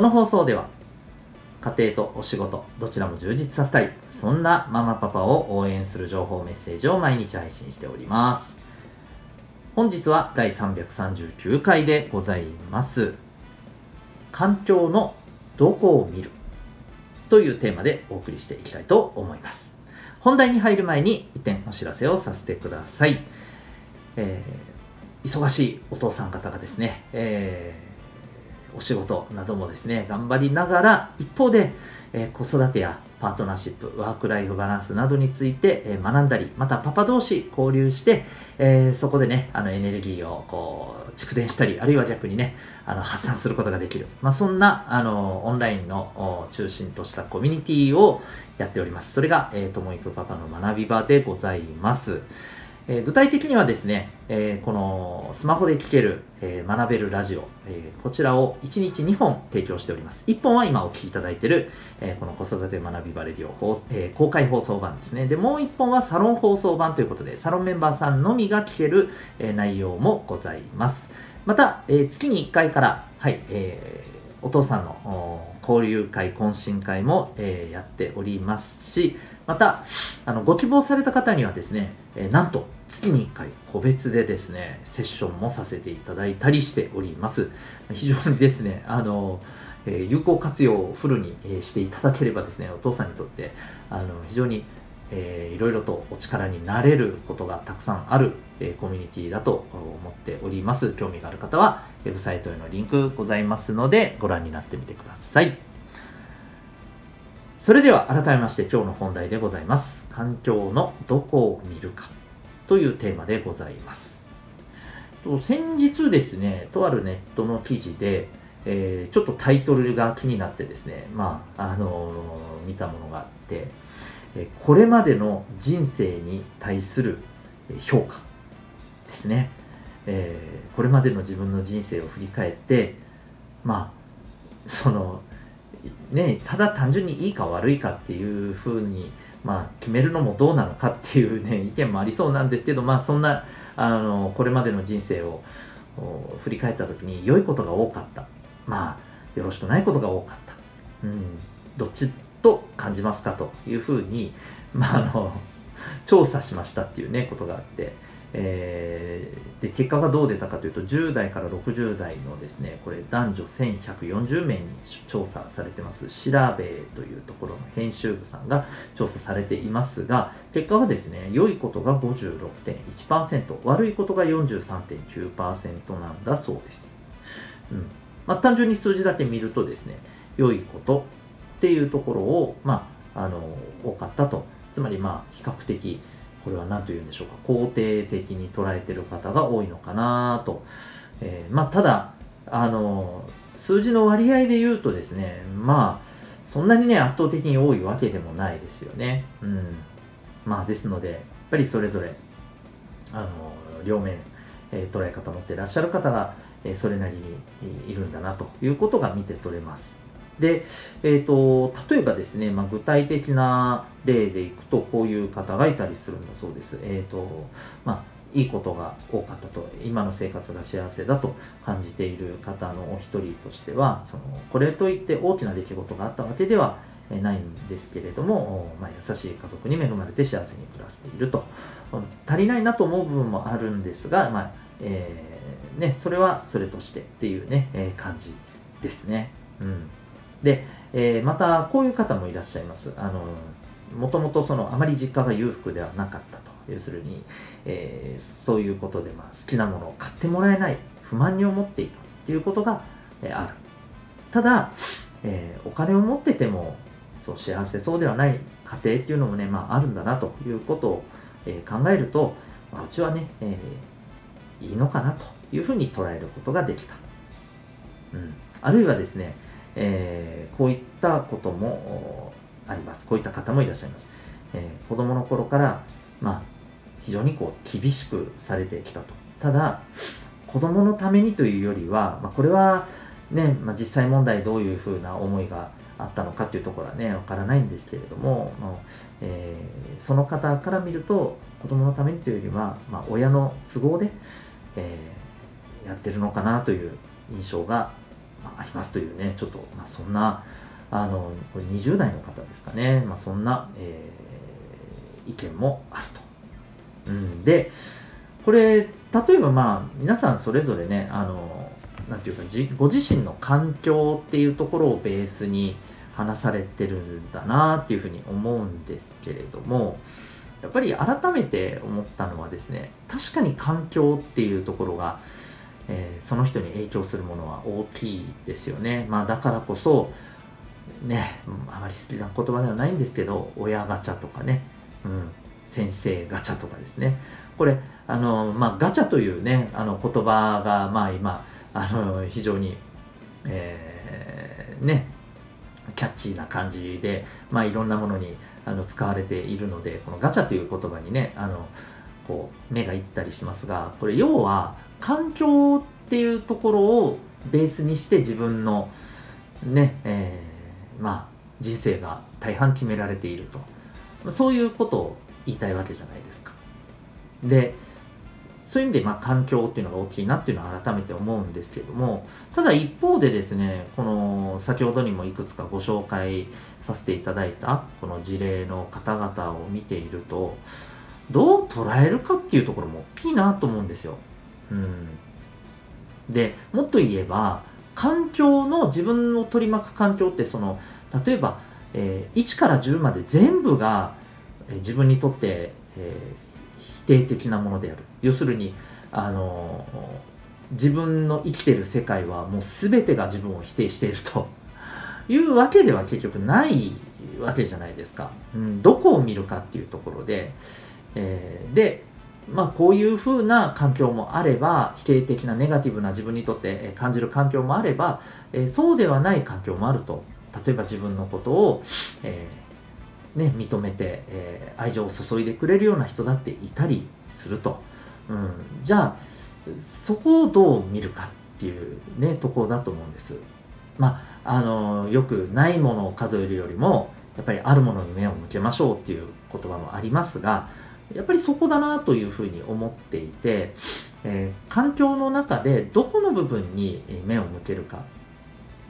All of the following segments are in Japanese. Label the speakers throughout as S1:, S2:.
S1: この放送では家庭とお仕事どちらも充実させたいそんなママパパを応援する情報メッセージを毎日配信しております。本日は第339回でございます。環境のどこを見る？というテーマでお送りしていきたいと思います。本題に入る前に一点お知らせをさせてください、えー、忙しいお父さん方がですね、えーお仕事などもですね、頑張りながら、一方で、えー、子育てやパートナーシップ、ワークライフバランスなどについて、えー、学んだり、またパパ同士交流して、えー、そこでね、あのエネルギーをこう蓄電したり、あるいは逆にね、あの発散することができる。まあ、そんなあのオンラインの中心としたコミュニティをやっております。それが、えー、ともいくパパの学び場でございます。え具体的にはですね、えこのスマホで聴ける、え学べるラジオ、えこちらを1日2本提供しております。1本は今お聴きいただいている、えこの子育て学びバレディオ、え公開放送版ですね。で、もう1本はサロン放送版ということで、サロンメンバーさんのみが聞ける、え内容もございます。また、え月に1回から、はい、えー、お父さんの交流会、懇親会も、えー、やっておりますし、また、あのご希望された方にはですね、え、なんと月に1回個別でですね、セッションもさせていただいたりしております。非常にですね、あの、え、有効活用をフルに、えしていただければですね、お父さんにとってあの非常にえー、いろいろとお力になれることがたくさんある、え、コミュニティだと思っております。興味がある方は、ウェブサイトへのリンクございますので、ご覧になってみてください。それでは改めまして今日の本題でございます。環境のどこを見るかというテーマでございます。先日ですね、とあるネットの記事で、えー、ちょっとタイトルが気になってですね、まあ、あのー、見たものがあって、これまでの人生に対する評価ですね、えー、これまでの自分の人生を振り返ってまあそのね、ただ単純にいいか悪いかっていうふうに、まあ、決めるのもどうなのかっていう、ね、意見もありそうなんですけど、まあ、そんなあのこれまでの人生を振り返った時に良いことが多かった。まあよろしくないことが多かった、うん、どっちと感じますかというふうに、まあ、あの調査しましたっていうねことがあって、え、で結果がどう出たかというと10代から60代のですねこれ男女1140名に調査されてます調べというところの編集部さんが調査されていますが結果はですね良いことが56.1%悪いことが43.9%なんだそうです、うん。まあ、単純に数字だけ見るとですね良いことっていうところを、まあ、あの多かったと。つまりまあ比較的これは何と言うんでしょうか？肯定的に捉えてる方が多いのかなと、えー、まあ、ただあの数字の割合で言うとですねまあそんなにね圧倒的に多いわけでもないですよね。うん。まあですのでやっぱりそれぞれあの両面、えー、捉え方持っていらっしゃる方が、えー、それなりにいるんだなということが見て取れます。で、えーと、例えばですね、まあ、具体的な例でいくとこういう方がいたりするんだそうです。えーとまあいいことが多かったと今の生活が幸せだと感じている方のお一人としてはそのこれといって大きな出来事があったわけではないんですけれども、まあ、優しい家族に恵まれて幸せに暮らしていると足りないなと思う部分もあるんですが、まあえーね、それはそれとしてっていうね、えー、感じですね。うんで、えー、またこういう方もいらっしゃいます。あのもともとそのあまり実家が裕福ではなかったと。要するに、えー、そういうことで、まあ、好きなものを買ってもらえない不満に思っていたっていうことが、えー、ある。ただ、えー、お金を持っててもそう幸せそうではない家庭っていうのもね、まあ、あるんだなということを、え考えると、まあ、うちはね、えいいのかなというふうに捉えることができた。うん、あるいはですね、えー、こういったこともあります。こういった方もいらっしゃいます。えー、子供の頃から、まあ、非常にこう厳しくされてきたと。ただ、子供のためにというよりは、まあ、これはね、まあ、実際問題どういうふうな思いがあったのかというところはね、わからないんですけれども、えー、その方から見ると、子供のためにというよりは、まあ、親の都合で、えー、やってるのかなという印象がありますというね、ちょっと、まあ、そんな、あの、これ20代の方ですかね、まあ、そんな、えー、意見もあると。うん、で、これ、例えばまあ、皆さんそれぞれね、あの、なんていうかご自身の環境っていうところをベースに話されてるんだなっていうふうに思うんですけれどもやっぱり改めて思ったのはですね確かに環境っていうところが、えー、その人に影響するものは大きいですよね、まあ、だからこそねあまり好きな言葉ではないんですけど親ガチャとかね、うん、先生ガチャとかですね。これあの、まあ、ガチャというねあの言葉がまあ今あの非常に、えー、ねキャッチーな感じで、まあ、いろんなものにあの使われているのでこのガチャという言葉にねあのこう目がいったりしますがこれ要は環境っていうところをベースにして自分のね、えー、まあ人生が大半決められているとそういうことを言いたいわけじゃないですか。でそういう意味で、まあ、環境っていうのが大きいなっていうのは改めて思うんですけども、ただ一方でですね、この先ほどにもいくつかご紹介させていただいたこの事例の方々を見ていると、どう捉えるかっていうところも大きいなと思うんですよ。うん。で、もっと言えば、環境の自分を取り巻く環境ってその、例えば、えー、1から10まで全部が、えー、自分にとって、えー定的なものである。要するにあの自分の生きてる世界はもう全てが自分を否定していると。いうわけでは結局ないわけじゃないですか、うん、どこを見るかっていうところで、えー、でまあこういうふうな環境もあれば否定的なネガティブな自分にとって感じる環境もあれば、え、そうではない環境もあると。例えば自分のことを、えーね、認めて、えー、愛情を注いでくれるような人だっていたりすると、うん、じゃあそこをどう見るかっていうねところだと思うんです。まああのよくないものを数えるよりもやっぱりあるものに目を向けましょうっていう言葉もありますがやっぱりそこだなというふうに思っていて、えー、環境の中でどこの部分に目を向けるか。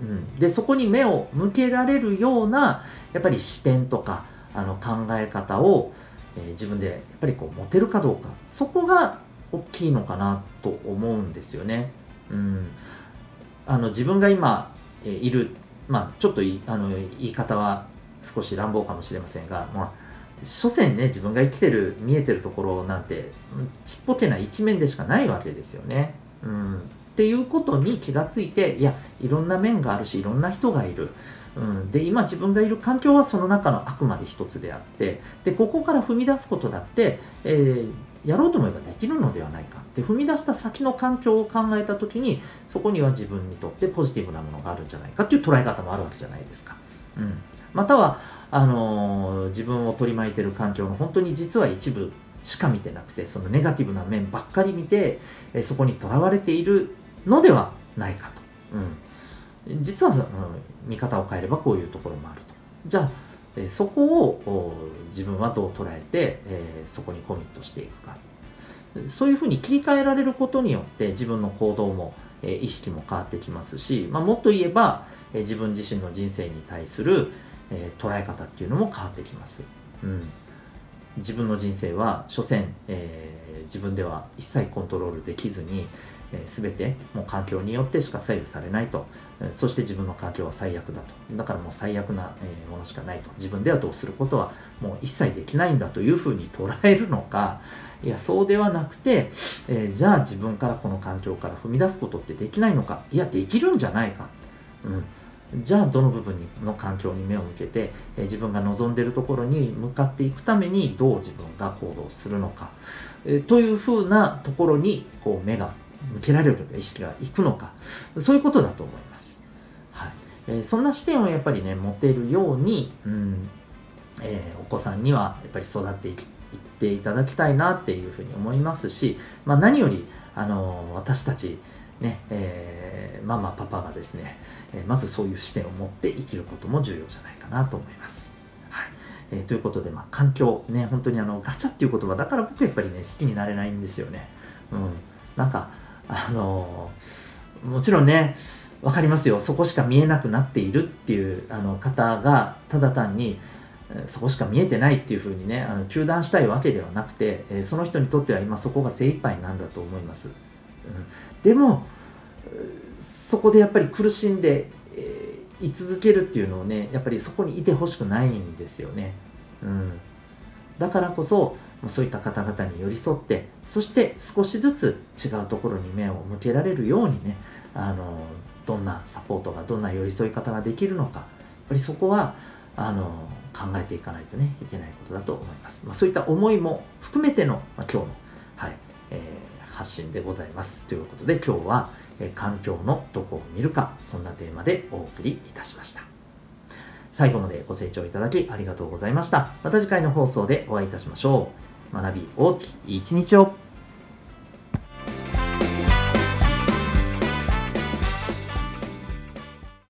S1: うん、でそこに目を向けられるようなやっぱり視点とかあの考え方を、えー、自分でやっぱりこう持てるかどうか。そこが大きいのかなと思うんですよね。うん、あの自分が今、えー、いる、まあ、ちょっとあの言い方は少し乱暴かもしれませんが、まあ、所詮ね自分が生きてる見えてるところなんてちっぽけな一面でしかないわけですよね。うん、っていうことに気がついていやいろんな面があるしいろんな人がいる、うん、で今自分がいる環境はその中のあくまで一つであってでここから踏み出すことだって、えー、やろうと思えばできるのではないか。で踏み出した先の環境を考えた時にそこには自分にとってポジティブなものがあるんじゃないかっていう捉え方もあるわけじゃないですか。うん、またはあの、自分を取り巻いている環境の本当に実は一部しか見てなくてそのネガティブな面ばっかり見て、えそこにとらわれているのではないかと。うん、実は、うん、見方を変えればこういうところもあると。じゃあ、えそこを自分はどう捉えて、え、そこにコミットしていくか。そういうふうに切り替えられることによって自分の行動も、え、意識も変わってきますし、まあ、もっと言えば、え、自分自身の人生に対する、えー、捉え方っていうのも変わってきます。うん、自分の人生は所詮、えー、自分では一切コントロールできずに、えー、全てもう環境によってしか左右されないと、えそして自分の環境は最悪だと。だからもう最悪な、えものしかないと。自分ではどうすることはもう一切できないんだというふうに捉えるのか。いやそうではなくて、え、じゃあ自分からこの環境から踏み出すことってできないのか。いやできるんじゃないか、うん、じゃあどの部分の環境に目を向けて、自分が望んでいるところに向かっていくためにどう自分が行動するのか、え、というふうなところにこう目が向けられる意識がいくのかそういうことだと思います、はい。え、そんな視点をやっぱりね、持てるように、うんえー、お子さんにはやっぱり育っていっていただきたいなっていうふうに思いますし、まあ、何より、あの私たち、ねえー、ママパパがですね、えまずそういう視点を持って生きることも重要じゃないかなと思います。はいえー、ということで、まあ、環境、ね、本当にあのガチャっていう言葉だから僕やっぱりね、好きになれないんですよね。うん、なんか、あのもちろんね、分かりますよ。そこしか見えなくなっているっていうあの方が、ただ単に、そこしか見えてないっていうふうにね、あの中断したいわけではなくて、えその人にとっては今そこが精一杯なんだと思います。でも、そこでやっぱり苦しんで、えー、居続けるっていうのをね、やっぱりそこにいてほしくないんですよね。うん。だからこそ、そういった方々に寄り添って、そして少しずつ違うところに目を向けられるようにね、あの、どんなサポートが、どんな寄り添い方ができるのか、やっぱりそこは、あの、考えていかないとね、いけないことだと思います。まあ、そういった思いも含めての、まあ、今日の、発信でございます。ということで、今日は、え、環境のどこを見るか、そんなテーマでお送りいたしました。最後までご清聴いただきありがとうございました。また次回の放送でお会いいたしましょう。学び大きい一日を。